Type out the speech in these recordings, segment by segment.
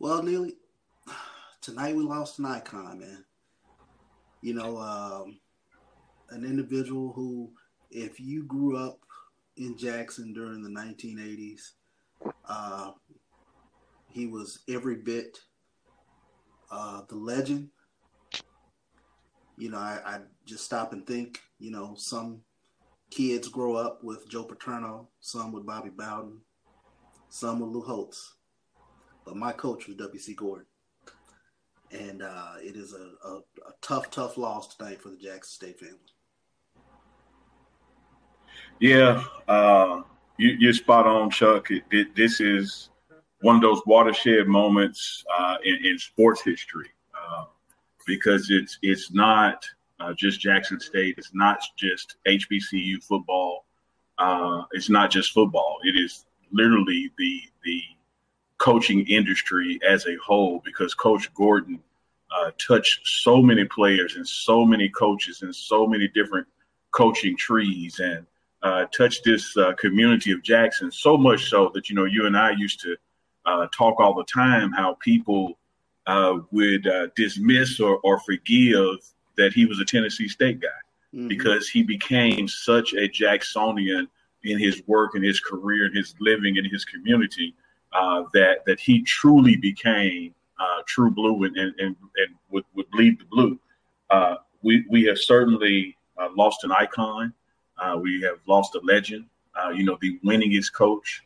Well, Neely, tonight we lost an icon, man. You know, um, an individual who, if you grew up in Jackson during the 1980s, uh, he was every bit uh, the legend. You know, I, I just stop and think, you know, some kids grow up with Joe Paterno, some with Bobby Bowden, some with Lou Holtz. But my coach was W.C. Gordon. And uh, it is a, a, a, tough, tough loss tonight for the Jackson State family. Yeah, uh, you, are spot on, Chuck. It, it, this is one of those watershed moments uh, in, in, sports history uh, because it's it's not uh, just Jackson State. It's not just HBCU football. Uh, it's not just football. It is literally the the coaching industry as a whole because Coach Gordon uh, touched so many players and so many coaches and so many different coaching trees and uh, touched this uh, community of Jackson so much so that you know you and I used to uh, talk all the time how people uh, would uh, dismiss or, or forgive that he was a Tennessee State guy mm-hmm. because he became such a Jacksonian in his work and his career and his living in his community uh, that that he truly became uh, true blue and and, and, and would, would bleed the blue. Uh, we we have certainly uh, lost an icon. Uh, we have lost a legend. Uh, you know, the winningest coach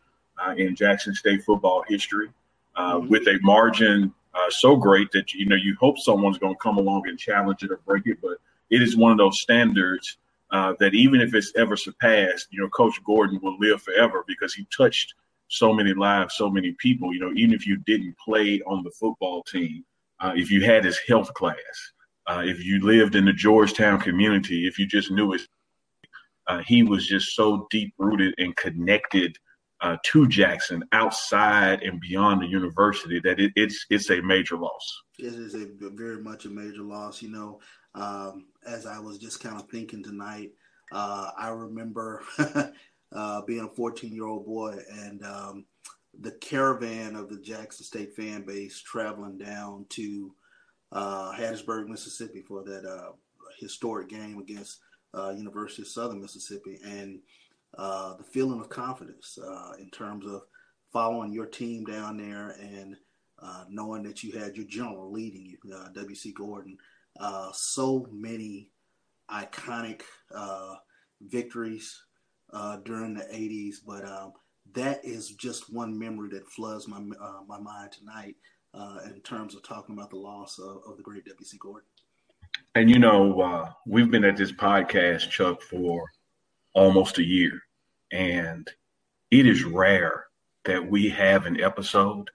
in Jackson State football history, mm-hmm. with a margin so great that you know you hope someone's going to come along and challenge it or break it. But it is one of those standards that even if it's ever surpassed, you know, Coach Gordon will live forever because he touched so many lives, so many people. You know, even if you didn't play on the football team, uh, if you had his health class, uh, if you lived in the Georgetown community, if you just knew it, uh, he was just so deep rooted and connected uh, to Jackson outside and beyond the university that it, it's it's a major loss. It is a very much a major loss. You know, um, as I was just kind of thinking tonight, uh, I remember uh, being a 14 year old boy, and um, the caravan of the Jackson State fan base traveling down to uh, Hattiesburg, Mississippi for that uh, historic game against uh, University of Southern Mississippi, and uh, the feeling of confidence uh, in terms of following your team down there and knowing that you had your general leading you, W.C. Gordon. so many iconic victories uh, during the 80s. But um, that is just one memory that floods my, uh, my mind tonight uh, in terms of talking about the loss of, of the great W.C. Gordon. And you know, uh, we've been at this podcast, Chuck, for almost a year. And it is rare that we have an episode,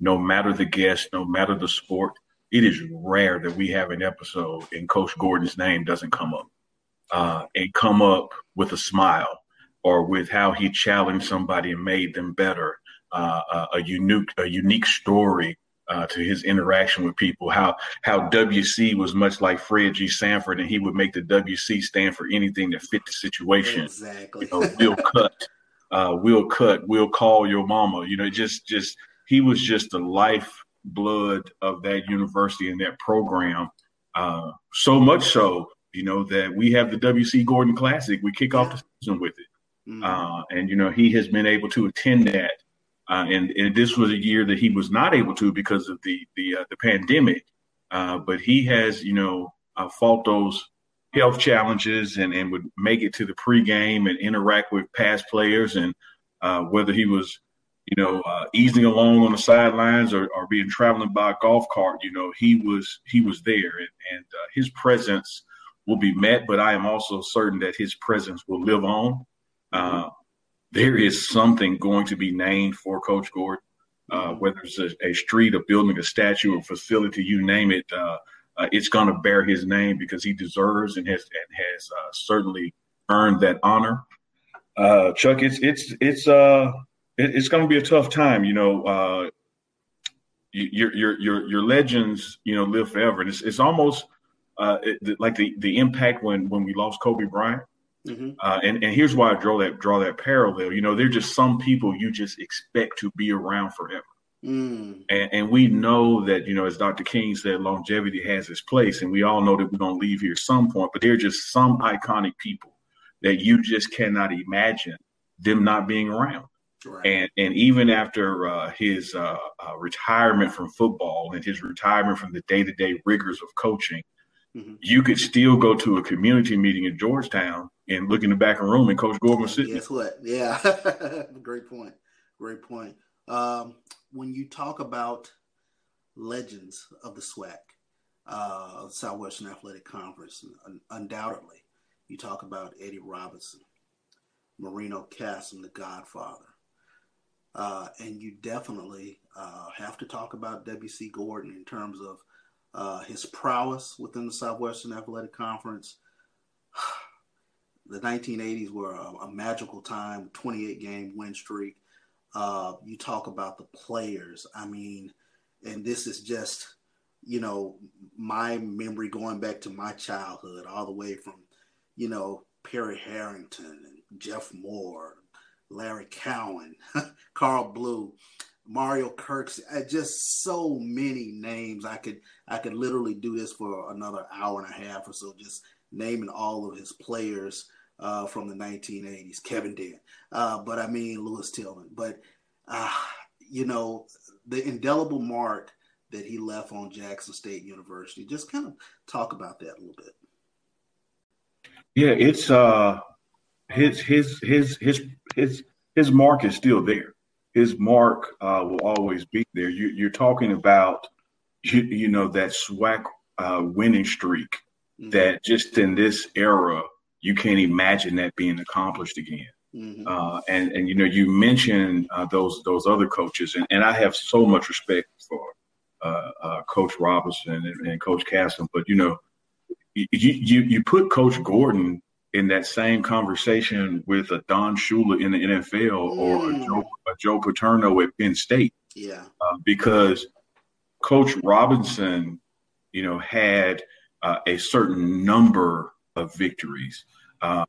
no matter the guest, no matter the sport, it is rare that we have an episode and Coach Gordon's name doesn't come up uh, and come up with a smile or with how he challenged somebody and made them better. Uh, a, a, unique a unique story uh, to his interaction with people. How how WC was much like Fred G. Sanford, and he would make the WC stand for anything that fit the situation. Exactly. You know, we'll cut, uh, we'll cut, we'll call your mama. You know, just just he was just the life blood of that university and that program. Uh, so much so, you know, that we have the WC Gordon Classic. We kick off the season with it. Mm-hmm. Uh, and you know he has been able to attend that, uh, and, and this was a year that he was not able to because of the the uh, the pandemic. Uh, but he has you know uh, fought those health challenges and and would make it to the pregame and interact with past players and uh, whether he was you know easing along on the sidelines or, or being traveling by golf cart, you know he was he was there and, and his presence will be met. But I am also certain that his presence will live on. Uh, there is something going to be named for Coach Gordon. uh, whether it's a, a, street, a building, a statue, a facility, you name it. Uh, uh, it's going to bear his name because he deserves and has and has uh, certainly earned that honor. Uh, Chuck, it's it's it's uh it, it's going to be a tough time. You know, your your your your legends, you know, live forever, and it's it's almost it, like the the impact when when we lost Kobe Bryant. Mm-hmm. Uh, and and here's why I draw that draw that parallel. You know, there're just some people you just expect to be around forever. Mm. And, and, we know that, you know, as Dr. King said, longevity has its place, and we all know that we're going to leave here some point, but there are just some iconic people that you just cannot imagine them not being around. Right. And and even after uh, his uh, uh, retirement from football and his retirement from the day to day rigors of coaching, mm-hmm. you could still go to a community meeting in Georgetown and look in the back of the room and Coach Gordon was sitting. Guess what? Yeah, great point. Great point. Um, when you talk about legends of the SWAC, uh, Southwestern Athletic Conference, undoubtedly, you talk about Eddie Robinson, Marino Casem, the Godfather, uh, and you definitely uh, have to talk about W.C. Gordon in terms of uh, his prowess within the Southwestern Athletic Conference. the 1980s were a, a magical time, 28 game win streak. Uh, you talk about the players. I mean, and this is just, you know, my memory going back to my childhood, all the way from, you know, Perry Harrington and Jeff Moore, Larry Cowan, Carl Blue, Mario Kirks, uh, just so many names. I could I could literally do this for another hour and a half or so, just naming all of his players uh, from the 1980s. Kevin Dent, uh, but I mean Lewis Tillman. But uh, you know the indelible mark that he left on Jackson State University. Just kind of talk about that a little bit. Yeah, it's uh his his his his his his mark is still there. His mark uh, will always be there. You, are talking about you, you, know that SWAC uh, winning streak mm-hmm. that just in this era you can't imagine that being accomplished again. Mm-hmm. Uh, and and you know you mentioned uh, those those other coaches, and, and I have so much respect for uh, uh, Coach Robinson and, and Coach Casem, but you know you, you you put Coach Gordon in that same conversation with a Don Shula in the NFL or a mm. Joe, Joe, Paterno at Penn State. Yeah, uh, because Coach Robinson, you know, had uh, a certain number of victories, uh,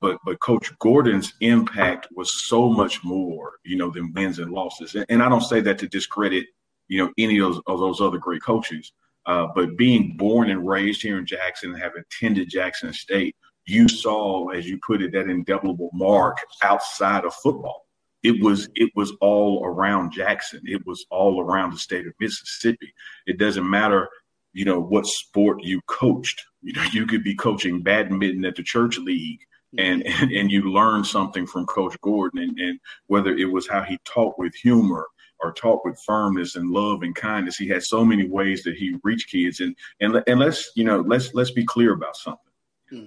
but but Coach Gordon's impact was so much more, you know, than wins and losses. And, and I don't say that to discredit, you know, any of those, of those other great coaches. Uh, but being born and raised here in Jackson, and have attended Jackson State, you saw, as you put it, that indelible mark outside of football. It was it was all around Jackson. It was all around the state of Mississippi. It doesn't matter, you know, what sport you coached. You know, you could be coaching badminton at the church league and and, and you learn something from Coach Gordon and, and whether it was how he talked with humor or talked with firmness and love and kindness. He had so many ways that he reached kids and and and let's you know let's let's be clear about something. Hmm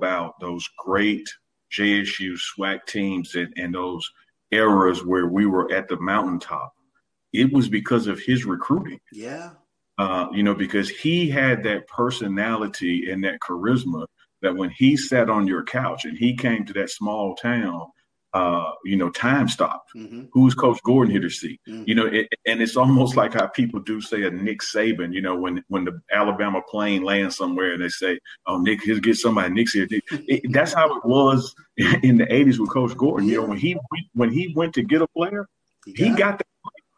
about those great JSU SWAC teams and, and those eras where we were at the mountaintop, it was because of his recruiting. Yeah. Uh, you know, because he had that personality and that charisma that when he sat on your couch and he came to that small town uh, you know, time stopped. Mm-hmm. Who's Coach Gordon here to see? Mm-hmm. You know, it, and it's almost like how people do say a Nick Saban. You know, when when the Alabama plane lands somewhere and they say, "Oh, Nick, he'll get somebody. Nick's here." It, that's how it was in the '80s with Coach Gordon. Yeah. You know, when he when he went to get a player, he got, he got that.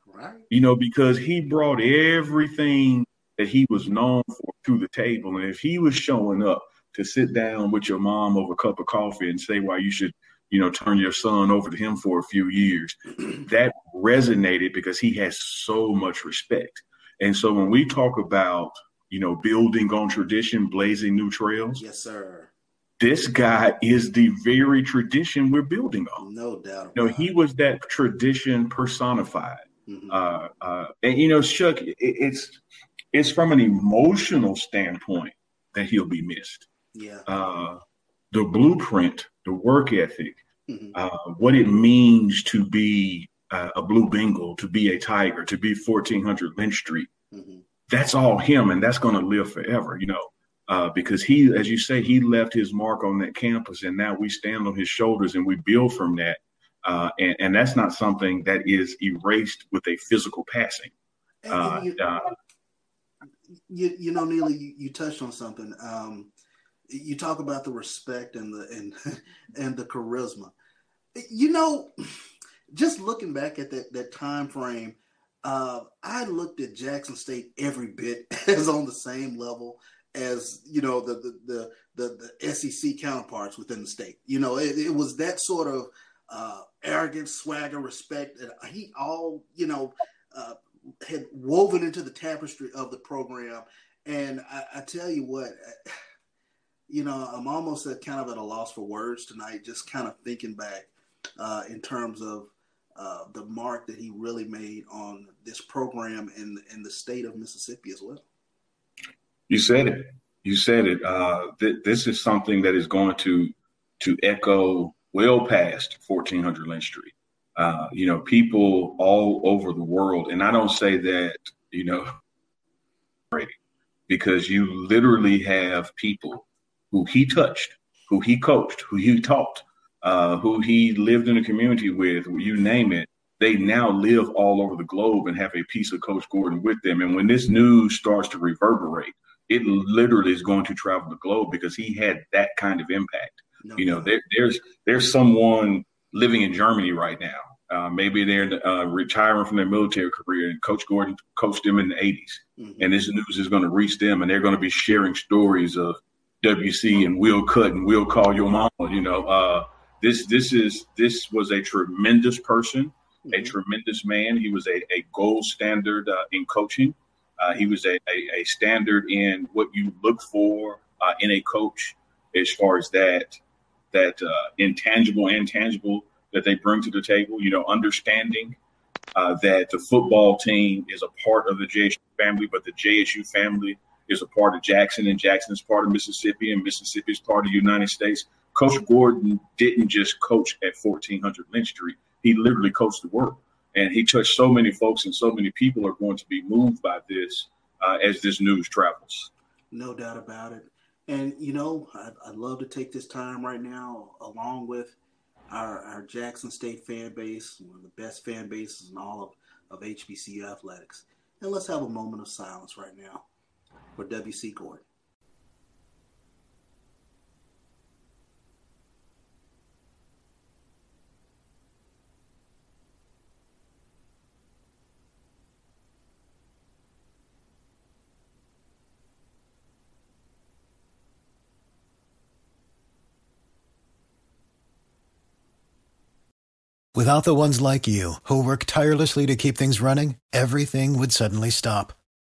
Right. You know, because he brought everything that he was known for to the table, and if he was showing up to sit down with your mom over a cup of coffee and say why you should you know, turn your son over to him for a few years. that resonated because he has so much respect. And so when we talk about, you know, building on tradition, blazing new trails. Yes, sir. This guy is the very tradition we're building on. No doubt. no, he was that tradition personified. Mm-hmm. Uh, uh, and you know, Chuck, it, it's it's from an emotional standpoint that he'll be missed. Yeah. Uh, the blueprint, the work ethic, mm-hmm. uh, what it means to be uh, a Blue Bengal, to be a Tiger, to be 1400 Lynch Street. Mm-hmm. That's all him, and that's going to live forever, you know, uh, because he, as you say, he left his mark on that campus, and now we stand on his shoulders and we build from that. Uh, and, and, that's not something that is erased with a physical passing. Uh, you, uh, you, you, know, Neely, you, you touched on something. Um, you talk about the respect and the and and the charisma. You know, just looking back at that that time frame, uh, I looked at Jackson State every bit as on the same level as you know the the the, the, the SEC counterparts within the state. You know, it, it was that sort of uh, arrogance, swagger, respect that he all you know uh, had woven into the tapestry of the program. And I, I tell you what you know, I'm almost at kind of at a loss for words tonight, just kind of thinking back uh, in terms of uh, the mark that he really made on this program and, in the state of Mississippi as well. You said it. You said it. Uh, th- this is something that is going to to echo well past 1400 Lynch Street. Uh, you know, people all over the world, and I don't say that you know, because you literally have people who he touched, who he coached, who he taught, uh, who he lived in a community with, you name it, they now live all over the globe and have a piece of Coach Gordon with them. And when this news starts to reverberate, it literally is going to travel the globe because he had that kind of impact. No, you know, there, there's there's someone living in Germany right now. Uh, maybe they're uh, retiring from their military career, and Coach Gordon coached them in the 80s. Mm-hmm. And this news is going to reach them, and they're going to be sharing stories of WC and we'll cut and we'll call your mama. You know, uh, this this is this was a tremendous person, mm-hmm. a tremendous man. He was a, a gold standard uh, in coaching. Uh, he was a, a, a, standard in what you look for uh, in a coach, as far as that that uh, intangible and tangible that they bring to the table. You know, understanding uh, that the football team is a part of the JSU family, but the JSU family is a part of Jackson, and Jackson is part of Mississippi, and Mississippi is part of the United States. Coach Gordon didn't just coach at 1400 Lynch Street; he literally coached the world, and he touched so many folks, and so many people are going to be moved by this uh, as this news travels. No doubt about it. And you know, I'd, I'd, love to take this time right now, along with our, our Jackson State fan base, one of the best fan bases in all of, of HBCU athletics, and let's have a moment of silence right now for W.C. Gordon. Without the ones like you, who work tirelessly to keep things running, everything would suddenly stop